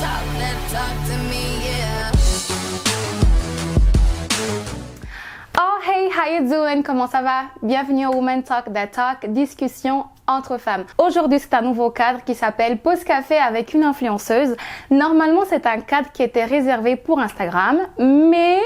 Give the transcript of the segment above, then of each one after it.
Oh hey, how you doing? Comment ça va? Bienvenue au Women Talk That Talk, discussion entre femmes. Aujourd'hui, c'est un nouveau cadre qui s'appelle Pause Café avec une influenceuse. Normalement, c'est un cadre qui était réservé pour Instagram, mais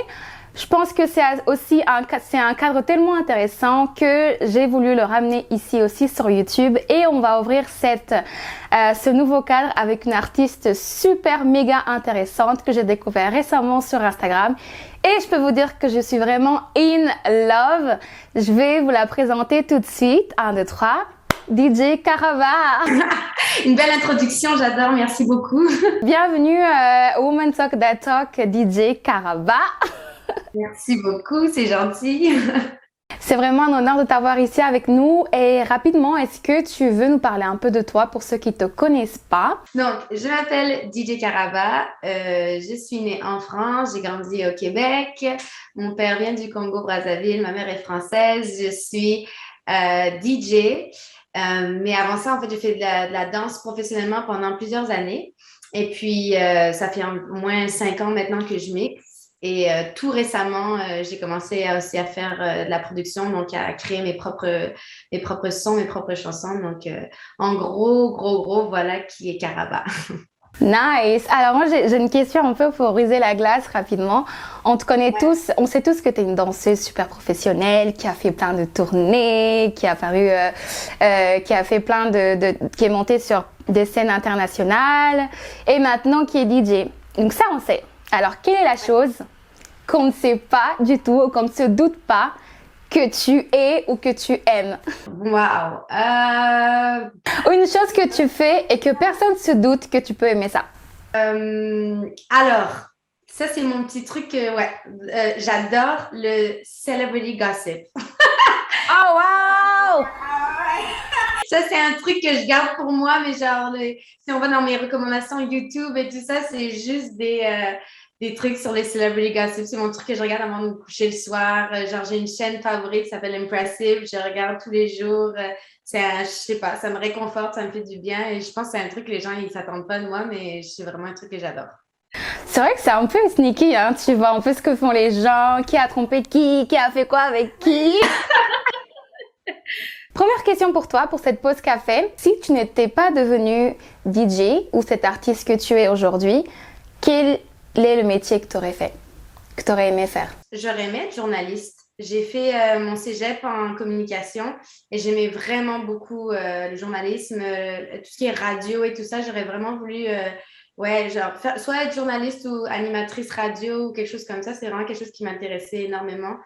je pense que c'est aussi un, c'est un cadre tellement intéressant que j'ai voulu le ramener ici aussi sur YouTube et on va ouvrir cette, euh, ce nouveau cadre avec une artiste super méga intéressante que j'ai découvert récemment sur Instagram et je peux vous dire que je suis vraiment in love. Je vais vous la présenter tout de suite. 1, 2, 3. DJ Carava. Une belle introduction, j'adore, merci beaucoup. Bienvenue euh, Woman Talk That Talk DJ Carava. Merci beaucoup, c'est gentil. C'est vraiment un honneur de t'avoir ici avec nous. Et rapidement, est-ce que tu veux nous parler un peu de toi pour ceux qui ne te connaissent pas? Donc, je m'appelle DJ Caraba. Euh, je suis née en France. J'ai grandi au Québec. Mon père vient du Congo-Brazzaville. Ma mère est française. Je suis euh, DJ. Euh, mais avant ça, en fait, j'ai fait de la, de la, danse professionnellement pendant plusieurs années. Et puis, ça fait au moins cinq ans maintenant que je mixe. Et euh, tout récemment, euh, j'ai commencé aussi à faire euh, de la production, donc à créer mes propres, mes propres sons, mes propres chansons. Donc, en gros, gros, gros, voilà qui est Caraba. Nice. Alors moi j'ai une question un peu pour briser la glace rapidement. On te connaît ouais. tous, on sait tous que tu es une danseuse super professionnelle, qui a fait plein de tournées, qui a paru, euh, euh, qui a fait plein de, de, qui est montée sur des scènes internationales et maintenant qui est DJ. Donc ça on sait. Alors quelle est la chose qu'on ne sait pas du tout ou qu'on ne se doute pas que tu es ou que tu aimes? Waouh euh... Ou une chose que tu fais et que personne se doute que tu peux aimer ça euh, Alors, ça c'est mon petit truc, euh, ouais. Euh, J'adore le celebrity gossip. oh wow Ça c'est un truc que je garde pour moi, mais genre, le, si on va dans mes recommandations YouTube et tout ça, c'est juste des euh, des trucs sur les celebrity gossip. C'est mon truc que je regarde avant de me coucher le soir. Euh, genre, j'ai une chaîne favorite qui s'appelle Impressive. Je regarde tous les jours. Euh, c'est je sais pas, ça me réconforte, ça me fait du bien. Et je pense que c'est un truc que les gens, ils s'attendent pas de moi, mais c'est vraiment un truc que j'adore. C'est vrai que c'est un peu sneaky, hein. Tu vois un peu ce que font les gens, qui a trompé qui, qui a fait quoi avec qui? Première question pour toi, pour cette pause café. Si tu n'étais pas devenu DJ ou cet artiste que tu es aujourd'hui, quel est le métier que tu aurais fait, que tu aurais aimé faire? J'aurais aimé être journaliste. J'ai fait euh, mon cégep en communication et j'aimais vraiment beaucoup euh, le journalisme, euh, tout ce qui est radio et tout ça. J'aurais vraiment voulu, ouais, genre, soit être journaliste ou animatrice radio ou quelque chose comme ça. C'est vraiment quelque chose qui m'intéressait énormément.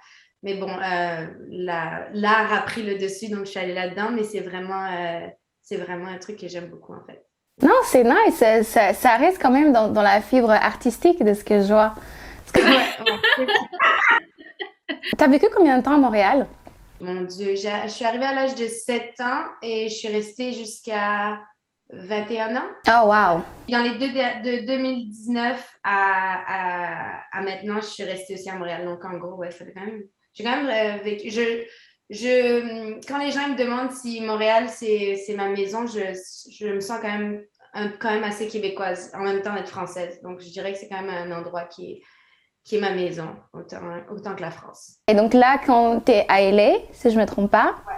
Mais bon, l'art a pris le dessus, donc je suis allée là-dedans, mais c'est vraiment, c'est vraiment un truc que j'aime beaucoup en fait. Non, c'est nice. Ça, ça, ça, reste quand même dans, dans, la fibre artistique de ce que je vois. Que... T'as vécu combien de temps à Montréal? Mon Dieu, je suis arrivée à l'âge de 7 ans et je suis restée jusqu'à 21 ans. Oh, wow! Dans les deux de 2019 à, à, à, maintenant, je suis restée aussi à Montréal. Donc, en gros, ouais, ça fait quand même. J'ai quand même euh, vécu. Je, je, quand les gens me demandent si Montréal, c'est ma maison, je, je me sens quand même, quand même assez québécoise, en même temps d'être française. Donc, je dirais que c'est quand même un endroit qui est, qui est ma maison, autant, autant que la France. Et donc là, quand tu es à LA, si je ne me trompe pas, ouais.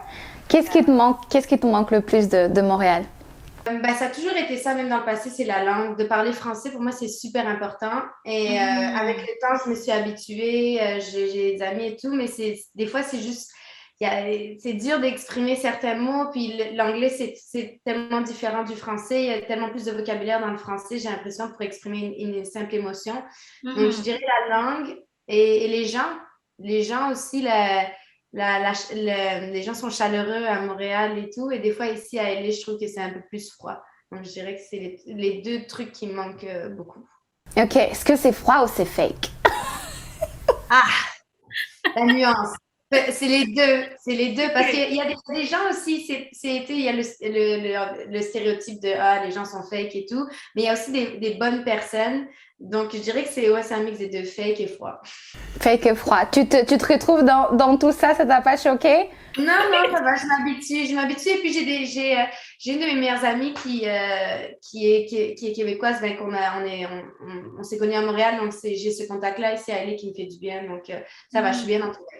qu'est-ce qui, te manque, qu'est-ce qui te manque le plus de, de Montréal? Ben, ça a toujours été ça, même dans le passé, c'est la langue. De parler français, pour moi, c'est super important. Et mmh. euh, avec le temps, je me suis habituée, euh, j'ai des amis et tout, mais des fois, c'est juste c'est dur d'exprimer certains mots, puis l'anglais, c'est tellement différent du français. Il y a tellement plus de vocabulaire dans le français, j'ai l'impression, pour exprimer une, une simple émotion. Mm -hmm. Donc, je dirais la langue et, et, les gens. Les gens aussi, la, la, la, les gens sont chaleureux à Montréal et tout. Et des fois, ici, à LA, je trouve que c'est un peu plus froid. Donc, je dirais que c'est les, les, deux trucs qui me manquent euh, beaucoup. OK. Est-ce que c'est froid ou c'est fake? ah! La nuance. Ben, c'est les deux, c'est les deux, parce qu'il y a des, gens aussi, c'est été, il y a le, le, stéréotype de ah, les gens sont fake et tout, mais il y a aussi des, des bonnes personnes. Donc, je dirais que c'est ouais, un mix des deux, fake et froid. Fake et froid. Tu te, tu te retrouves dans, dans tout ça, ça t'a pas choqué? Non, non, ça va, je m'habitue, je m'habitue. Et puis, j'ai j'ai, euh, j'ai une de mes meilleures amies qui, euh, qui, est, qui, est, qui, est, québécoise, ben, qu'on a, on est, on, on, s'est connus à Montréal, donc j'ai ce contact-là ici à LA qui me fait du bien, donc euh, ça va, je suis bien en tout cas.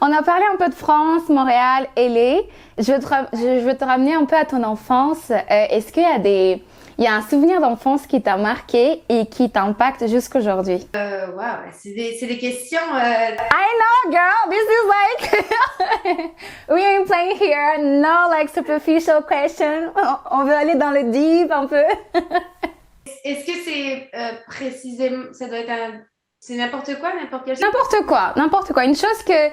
On a parlé un peu de France, Montréal, LA. Je veux te, je veux te ramener un peu à ton enfance. Euh, Est-ce qu'il y a des, il y a un souvenir d'enfance qui t'a marqué et qui t'impacte jusqu'aujourd'hui? Euh, wow, c'est des, des, questions. Euh... I know, girl. This is like we ain't playing here. No, like superficial question. On veut aller dans le deep un peu. Est-ce que c'est euh, précisément, ça doit être un c'est n'importe quoi, n'importe quelle chose? N'importe quoi, n'importe quoi. Une chose que,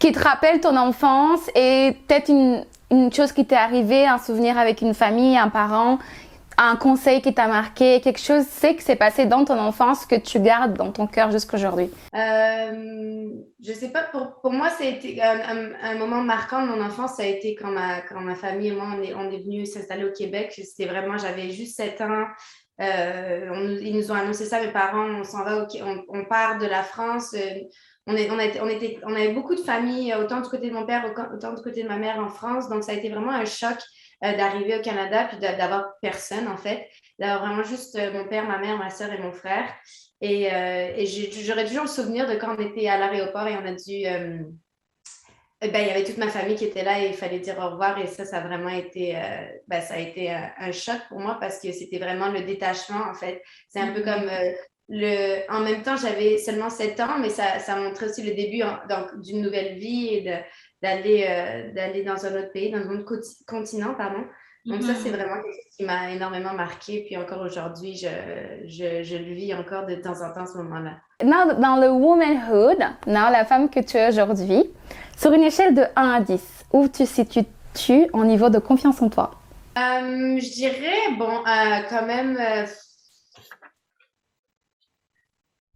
qui te rappelle ton enfance et peut-être une, une chose qui t'est arrivée, un souvenir avec une famille, un parent, un conseil qui t'a marqué, quelque chose, c'est que c'est passé dans ton enfance que tu gardes dans ton cœur jusqu'aujourd'hui? Euh, je sais pas, pour, pour moi, ça a été un, un, moment marquant de mon enfance, ça a été quand ma, quand ma famille et moi, on est, on est venus s'installer au Québec. C'était vraiment, j'avais juste 7 ans. Euh, on, ils nous ont annoncé ça, mes parents, on s'en va, on, on, part de la France. Euh, on, est, on, a, on, était, on avait beaucoup de familles, autant du côté de mon père, autant du côté de ma mère en France. Donc, ça a été vraiment un choc euh, d'arriver au Canada, puis d'avoir personne, en fait. D'avoir vraiment juste mon père, ma mère, ma soeur et mon frère. Et, et j'aurais toujours le souvenir de quand on était à l'aéroport et on a dû eh ben, il y avait toute ma famille qui était là et il fallait dire au revoir. Et ça, ça a vraiment été, euh, ben, ça a été un, un, choc pour moi parce que c'était vraiment le détachement, en fait. C'est un peu mm-hmm. comme euh, le. En même temps, j'avais seulement 7 ans, mais ça, ça montrait aussi le début d'une nouvelle vie et d'aller euh, d'aller dans un autre pays, dans un autre continent, pardon. Donc, ça, c'est mm-hmm. vraiment quelque chose qui m'a énormément marqué. Puis encore aujourd'hui, je, je, je, le vis encore de temps en temps, ce moment-là. Dans, dans le womanhood, dans la femme que tu es aujourd'hui, sur une échelle de 1 à 10, où tu situes en niveau de confiance en toi? Euh, je dirais, bon, euh, quand même euh,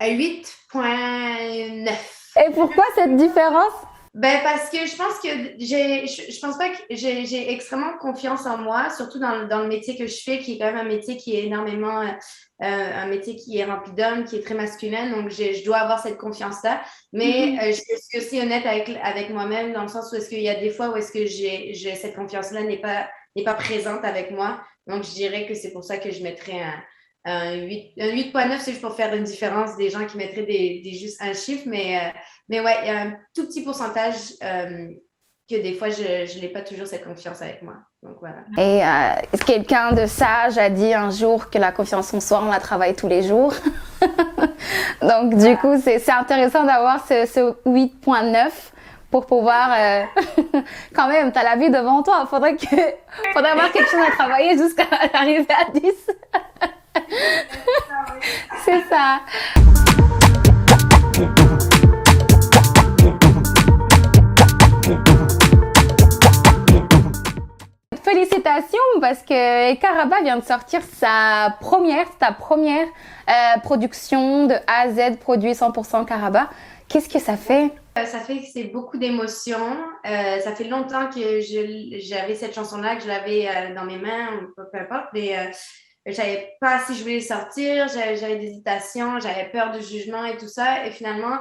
8.9. Et pourquoi cette différence? Ben parce que je pense que j'ai, je, pense pas que j'ai, extrêmement confiance en moi, surtout dans, dans, le métier que je fais, qui est quand même un métier qui est énormément, euh, un métier qui est rempli d'hommes, qui est très masculin. Donc, je dois avoir cette confiance-là. Mais mm-hmm. euh, je suis aussi honnête avec, avec moi-même dans le sens où est-ce qu'il y a des fois où est-ce que j'ai, cette confiance-là n'est pas, n'est pas présente avec moi. Donc, je dirais que c'est pour ça que je mettrais un, un 8.9, c'est juste pour faire une différence des gens qui mettraient des, des juste un chiffre, mais, euh, mais ouais, il y a un tout petit pourcentage euh, que des fois, je n'ai pas toujours cette confiance avec moi. Donc voilà. Et euh, quelqu'un de sage a dit un jour que la confiance en soi, on la travaille tous les jours? Donc du coup, c'est intéressant d'avoir ce, ce 8.9 pour pouvoir euh, quand même, tu as la vie devant toi. Faudrait que faudrait avoir quelque chose à travailler jusqu'à arriver à 10. C'est ça. Félicitations parce que Caraba vient de sortir sa première, ta première euh, production de A à Z produit 100% Caraba. Qu'est-ce que ça fait? Euh, ça fait que c'est beaucoup d'émotions. Euh, ça fait longtemps que j'avais cette chanson-là, que je l'avais dans mes mains, peu importe, mais je savais pas si je voulais sortir, j'avais des hésitations, j'avais peur du jugement et tout ça. Et finalement,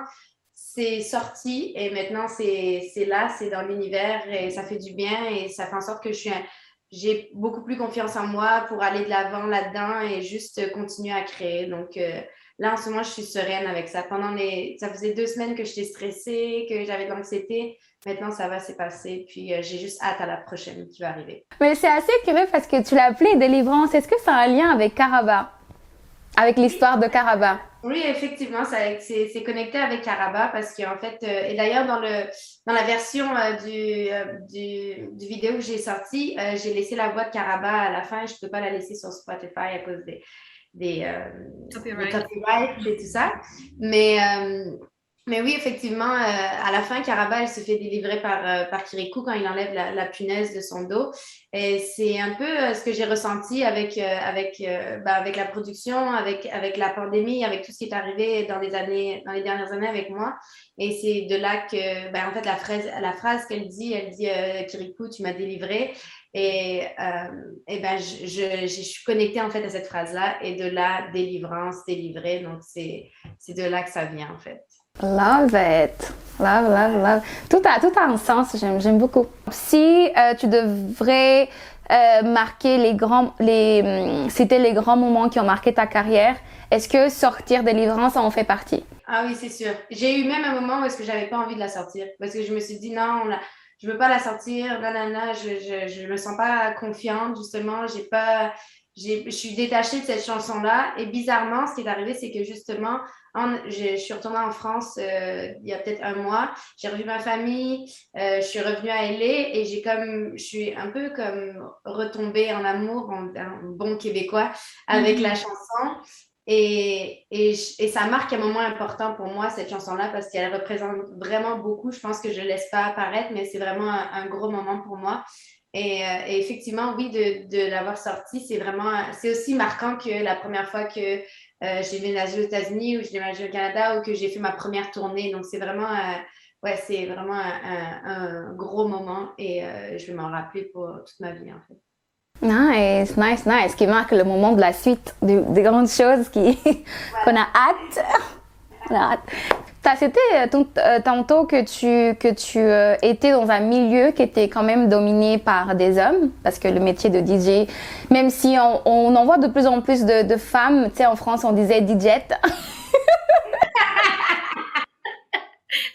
c'est sorti et maintenant c'est là, c'est dans l'univers et ça fait du bien et ça fait en sorte que je suis j'ai beaucoup plus confiance en moi pour aller de l'avant là-dedans et juste continuer à créer. Donc euh, là, en ce moment, je suis sereine avec ça. Pendant les, ça faisait deux semaines que j'étais stressée, que j'avais de l'anxiété. Maintenant, ça va s'est passé. Puis, euh, j'ai juste hâte à la prochaine qui va arriver. Mais c'est assez curieux parce que tu l'as appelé délivrance. Est-ce que c'est un lien avec Caraba? Avec l'histoire de Caraba? Oui, effectivement, c'est connecté avec Caraba parce qu'en fait, euh, et d'ailleurs, dans, le, dans la version euh, du, du, du, vidéo que j'ai sorti, j'ai laissé la voix de Caraba à la fin. Je ne peux pas la laisser sur Spotify à cause des, des, copyrights et tout ça. Mais Mais oui, effectivement, euh, à la fin, Caraba, elle se fait délivrer par, euh, par Kirikou quand il enlève la, punaise de son dos. Et c'est un peu euh, ce que j'ai ressenti avec, avec, bah, avec la production, avec, avec la pandémie, avec tout ce qui est arrivé dans les, années, dans les dernières années avec moi. Et c'est de là que, ben, en fait, la phrase, la phrase qu'elle dit, elle dit Kirikou, tu m'as délivré. Et, et ben, je, je, je, suis connectée en fait à cette phrase-là et de la délivrance, délivrée. Donc, c'est de là que ça vient en fait. Love it. Love, love, love. Tout a, tout a un sens, j'aime beaucoup. Si euh, tu devrais euh, marquer les grands, les, hum, c'était les grands moments qui ont marqué ta carrière, est-ce que sortir des livrances en fait partie? Ah oui, c'est sûr. J'ai eu même un moment où est-ce que j'avais pas envie de la sortir parce que je me suis dit non, je je veux pas la sortir, nanana, je, je, je me sens pas confiante justement, j'ai pas, je suis détachée de cette chanson-là. Et bizarrement, ce qui est arrivé, c'est que justement, je, suis retournée en France euh, il y a peut-être un mois. J'ai revu ma famille, euh, je suis revenue à LA et j'ai comme, je suis un peu comme retombée en amour, en, bon québécois, avec mhm. la chanson. Et, et, et, ça marque un moment important pour moi, cette chanson-là, parce qu'elle représente vraiment beaucoup. Je pense que je ne laisse pas apparaître, mais c'est vraiment un, gros moment pour moi. Et, euh, et effectivement, oui, de, de l'avoir sorti, c'est vraiment, c'est aussi marquant que la première fois que euh, j'ai déménagé aux États-Unis ou j'ai déménagé au Canada ou que j'ai fait ma première tournée. Donc, c'est vraiment, euh, ouais, c'est vraiment un, gros moment et euh, je vais m'en rappeler pour toute ma vie, en fait. Nice, nice, nice. Qui marque le moment de la suite des grandes choses qui, qu'on a hâte. Tu as cité tantôt que tu, que tu étais dans un milieu qui était quand même dominé par des hommes, parce que le métier de DJ, même si on, on en voit de plus en plus de, de femmes, tu sais, en France, on disait DJ.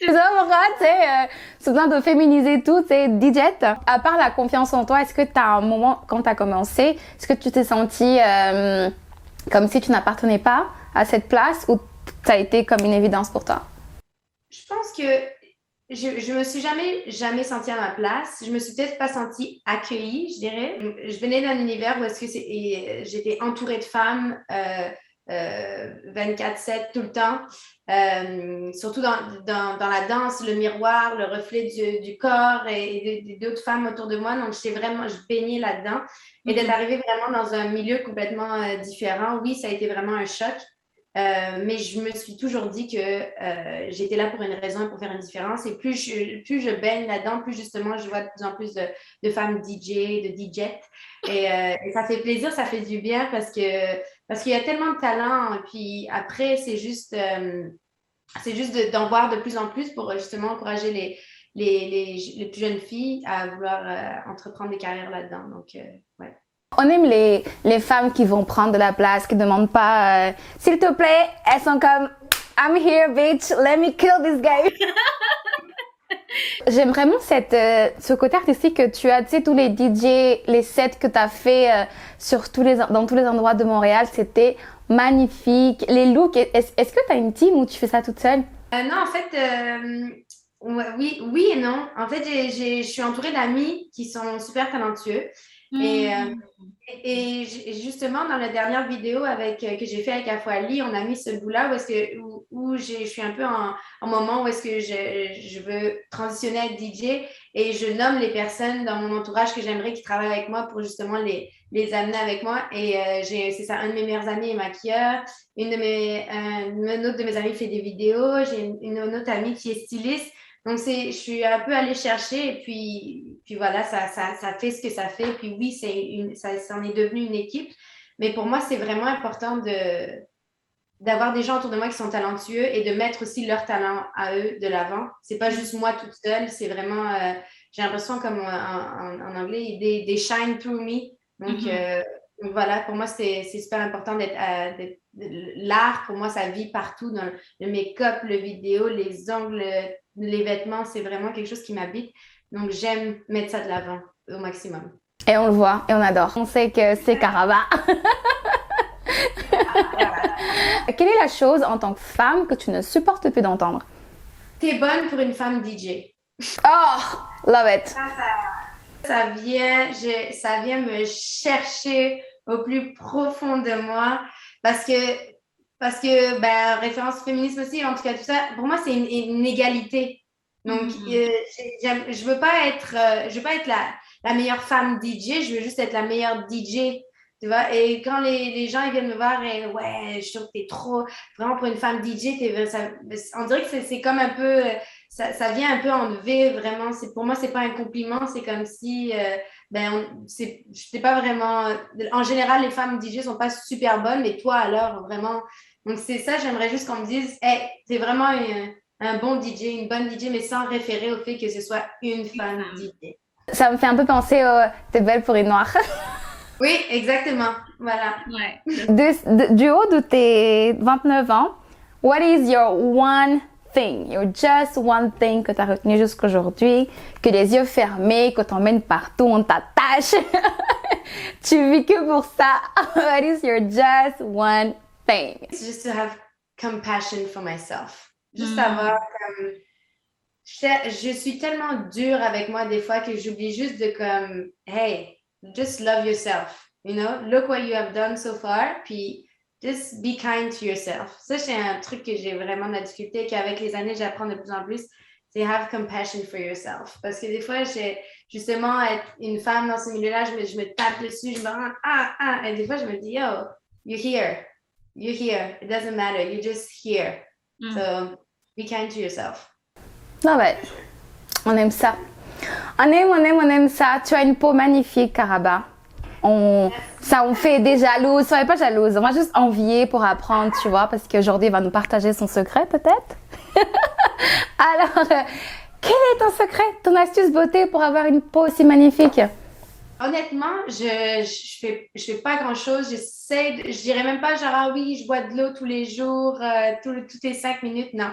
Je sais pas pourquoi, tu sais, euh, c'est besoin de féminiser tout, tu sais, DJ. À part la confiance en toi, est-ce que tu as un moment, quand tu as commencé, est-ce que tu t'es senti euh, comme si tu n'appartenais pas à cette place ou ça a été comme une évidence pour toi? Je pense que je, je me suis jamais, jamais sentie à ma place. Je me suis peut-être pas sentie accueillie, je dirais. Je venais d'un univers où est-ce que j'étais entourée de femmes euh, euh, 24-7 tout le temps. Euh, surtout dans, dans, dans, la danse, le miroir, le reflet du, du corps et, d'autres femmes autour de moi. Donc, j'étais vraiment, je baignais là-dedans. Et d'être mm-hmm. arrivée vraiment dans un milieu complètement euh, différent, oui, ça a été vraiment un choc. Euh, mais je me suis toujours dit que euh, j'étais là pour une raison et pour faire une différence. Et plus je, baigne là-dedans, plus justement je vois de plus en plus de, femmes DJ, de DJ. Et, euh, et, ça fait plaisir, ça fait du bien parce que parce qu'il y a tellement de talent. Et puis après, c'est juste, c'est juste d'en voir de plus en plus pour justement encourager les, les, les, les plus jeunes filles à vouloir entreprendre des carrières là-dedans. Donc, ouais. On aime les, les femmes qui vont prendre de la place, qui ne demandent pas euh, s'il te plaît, elles sont comme I'm here, bitch, let me kill this guy. J'aime vraiment cette, euh, ce côté artistique que tu as, tu sais, tous les DJ, les sets que tu as fait euh, sur tous les, dans tous les endroits de Montréal, c'était magnifique. Les looks, est-ce que tu as une team ou tu fais ça toute seule? non, en fait, oui, oui et non. En fait, je suis entourée d'amis qui sont super talentueux. Et, euh, hmm. et, justement, dans la dernière vidéo avec, euh, que j'ai fait avec Afouali, on a mis ce bout-là où, est-ce que, où, où je suis un peu en, en moment où est-ce que je, je, veux transitionner avec DJ et je nomme les personnes dans mon entourage que j'aimerais qui travaillent avec moi pour justement les, les amener avec moi. Et euh, j'ai, c'est ça, un de mes meilleurs amis est maquilleur, une, de mes, une autre de mes amis fait des vidéos, j'ai une, une autre amie qui est styliste. Donc, je suis un peu allée chercher et puis, puis voilà, ça, ça, ça fait ce que ça fait. Puis oui, c'est une, ça, ça en est devenu une équipe. Mais pour moi, c'est vraiment important de, d'avoir des gens autour de moi qui sont talentueux et de mettre aussi leur talent à eux de l'avant. C'est pas juste moi toute seule, c'est vraiment, euh, j'ai l'impression comme en, en, anglais, des, des shine through me. Donc, mm-hmm. euh, donc voilà, pour moi, c'est super important d'être. L'art, pour moi, ça vit partout dans le make-up, le vidéo, les ongles, les vêtements, c'est vraiment quelque chose qui m'habite. Donc, j'aime mettre ça de l'avant au maximum. Et on le voit et on adore. On sait que c'est Caraba. Quelle est la chose en tant que femme que tu ne supportes plus d'entendre? T'es bonne pour une femme DJ. Oh, love it. Ça, vient, ça vient me chercher au plus profond de moi parce que parce que, ben, référence féminisme aussi, en tout cas, tout ça, pour moi, c'est une, une égalité. Donc, euh, j'ai- j'aime- je veux pas être, euh, je veux pas être la, la meilleure femme DJ, je veux juste être la meilleure DJ. Tu vois, et quand les, les gens ils viennent me voir et ouais, je trouve que t'es trop, vraiment pour une femme DJ, t'es, ça, on dirait que c'est, c'est comme un peu, euh, ça, ça vient un peu enlever vraiment. C'est, pour moi, c'est pas un compliment, c'est comme si, euh, ben, pas vraiment. En général, les femmes DJ sont pas super bonnes, mais toi alors, vraiment. Donc, c'est ça, j'aimerais juste qu'on me dise, hey, t'es vraiment un, un bon DJ, une bonne DJ, mais sans référer au fait que ce soit une femme DJ. Ça me fait un peu penser au T'es belle pour une noire. Oui, exactement. Voilà. Ouais. De- de- du haut de tes 29 ans, what is your one thing, your just one thing que tu as retenu jusqu'aujourd'hui, que les yeux fermés, que t'emmènes partout, on t'attache, tu vis que pour ça. what is your just one thing? It's just to have compassion for myself. Juste Mm. avoir comme. Je, je suis tellement dure avec moi des fois que j'oublie juste de comme, hey, just love yourself. You know, look what you have done so far. Puis just be kind to yourself. Ça, c'est un truc que j'ai vraiment de la difficulté et qu'avec les années, j'apprends de plus en plus. C'est have compassion for yourself. Parce que des fois, j'ai justement être une femme dans ce milieu-là, je me, je me tape dessus, je me rends, ah, ah. Et des fois, je me dis, yo, you're here. You're here. It doesn't matter. You're just here. Mm. So be kind to yourself. Non, ben, on aime ça. On aime, on aime, on aime ça. Tu as une peau magnifique, Karaba. On, ça, on fait des jalouses. Soyez pas jalouse. On va juste envier pour apprendre, tu vois, parce qu'aujourd'hui, il va nous partager son secret, peut-être. Alors, euh, quel est ton secret, ton astuce beauté pour avoir une peau aussi magnifique? Honnêtement, je, je fais, je fais pas grand chose. J'essaie, je dirais même pas genre, ah oui, je bois de l'eau tous les jours, euh, tous- toutes les cinq minutes. Non.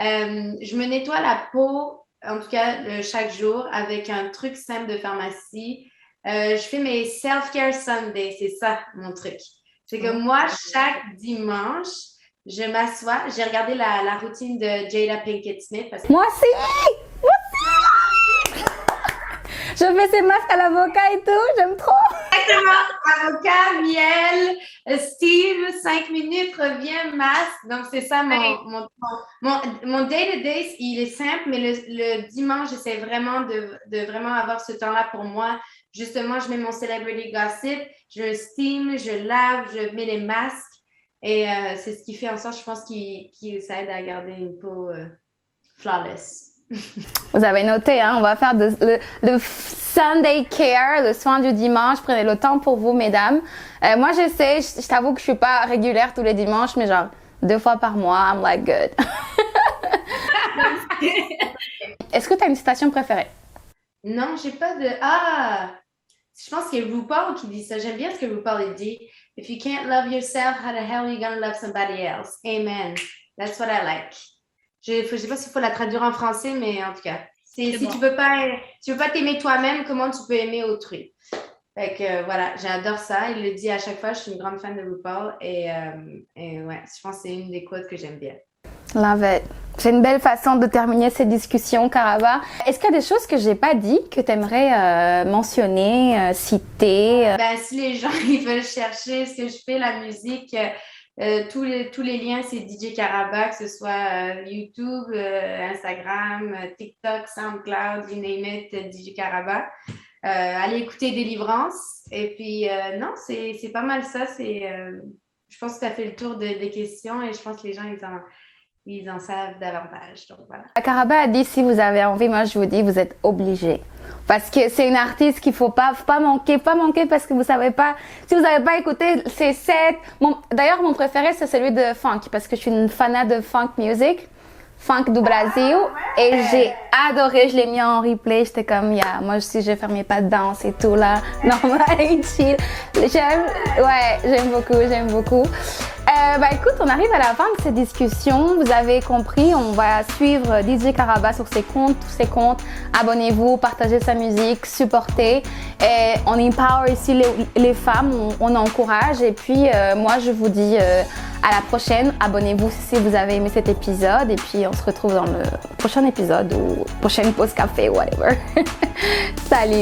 Euh, je me nettoie la peau, en tout cas, le- chaque jour avec un truc simple de pharmacie. Euh, je fais mes self-care Sunday. C'est ça, mon truc. C'est que moi, chaque dimanche, je m'assois. J'ai regardé la, la routine de Jada Pinkett Smith parce Moi aussi! Moi aussi! Je fais ces masques à l'avocat et tout, j'aime trop! Exactement. Avocat, miel, Steve, cinq minutes, revient, masque. Donc, c'est ça mon, Oui. mon, mon, mon, mon day-to-day, il est simple, mais le, le dimanche, j'essaie vraiment de, de vraiment avoir ce temps-là pour moi. Justement, je mets mon celebrity gossip, je steam, je lave, je mets les masques. Et euh, c'est ce qui fait en sorte, je pense, qu'il qu'il ça aide à garder une peau euh, flawless. Vous avez noté, hein, on va faire de- le, le Sunday Care, le soin du dimanche. Prenez le temps pour vous, mesdames. Euh, moi, j'essaie, je, je t'avoue que je suis pas régulière tous les dimanches, mais genre deux fois par mois, I'm like good. Est-ce que tu as une citation préférée? Non, j'ai pas de. Ah! Je pense que RuPaul qui dit ça. J'aime bien ce que RuPaul dit. If you can't love yourself, how the hell are you gonna love somebody else? Amen. That's what I like. Je, je sais pas s'il faut la traduire en français, mais en tout cas, si bon. tu peux pas, tu peux pas t'aimer toi-même, comment tu peux aimer autrui? Fait que euh, voilà, j'adore ça. Il le dit à chaque fois. Je suis une grande fan de RuPaul et, euh, et ouais, je pense que c'est une des quotes que j'aime bien. Love it. C'est une belle façon de terminer cette discussion, Karaba. Est-ce qu'il y a des choses que j'ai pas dit que tu aimerais mentionner, euh, citer? euh? Ben, si les gens veulent chercher ce que je fais, la musique, euh, euh, tous, les, tous les liens, c'est DJ Caraba, que ce soit euh, YouTube, euh, Instagram, euh, TikTok, SoundCloud, you name it, euh, DJ Caraba. Euh, allez écouter Délivrance. Et puis, euh, non, c'est pas mal ça. C'est, euh, je pense que tu as fait le tour de- des questions et je pense que les gens, ils en, ils en savent davantage. Donc, voilà. Karaba a dit si vous avez envie, moi je vous dis vous êtes obligé. Parce que c'est une artiste qu'il faut pas, faut pas manquer, pas manquer parce que vous savez pas, si vous n'avez pas écouté ces sept, mon- d'ailleurs mon préféré c'est celui de funk parce que je suis une fanat de funk music, funk du Brésil et j'ai adoré, je l'ai mis en replay, j'étais comme, yeah, moi aussi j'ai fermé pas de danse et tout là, normal, chill. J'aime, ouais, j'aime beaucoup, j'aime beaucoup. Euh, bah écoute, on arrive à la fin de cette discussion. Vous avez compris, on va suivre DJ Caraba sur ses comptes, tous ses comptes. Abonnez-vous, partagez sa musique, supportez. On empower ici les, femmes, on, on encourage. Et puis euh, moi, je vous dis euh, à la prochaine. Abonnez-vous si vous avez aimé cet épisode. Et puis on se retrouve dans le prochain épisode ou prochaine pause café, whatever. Salut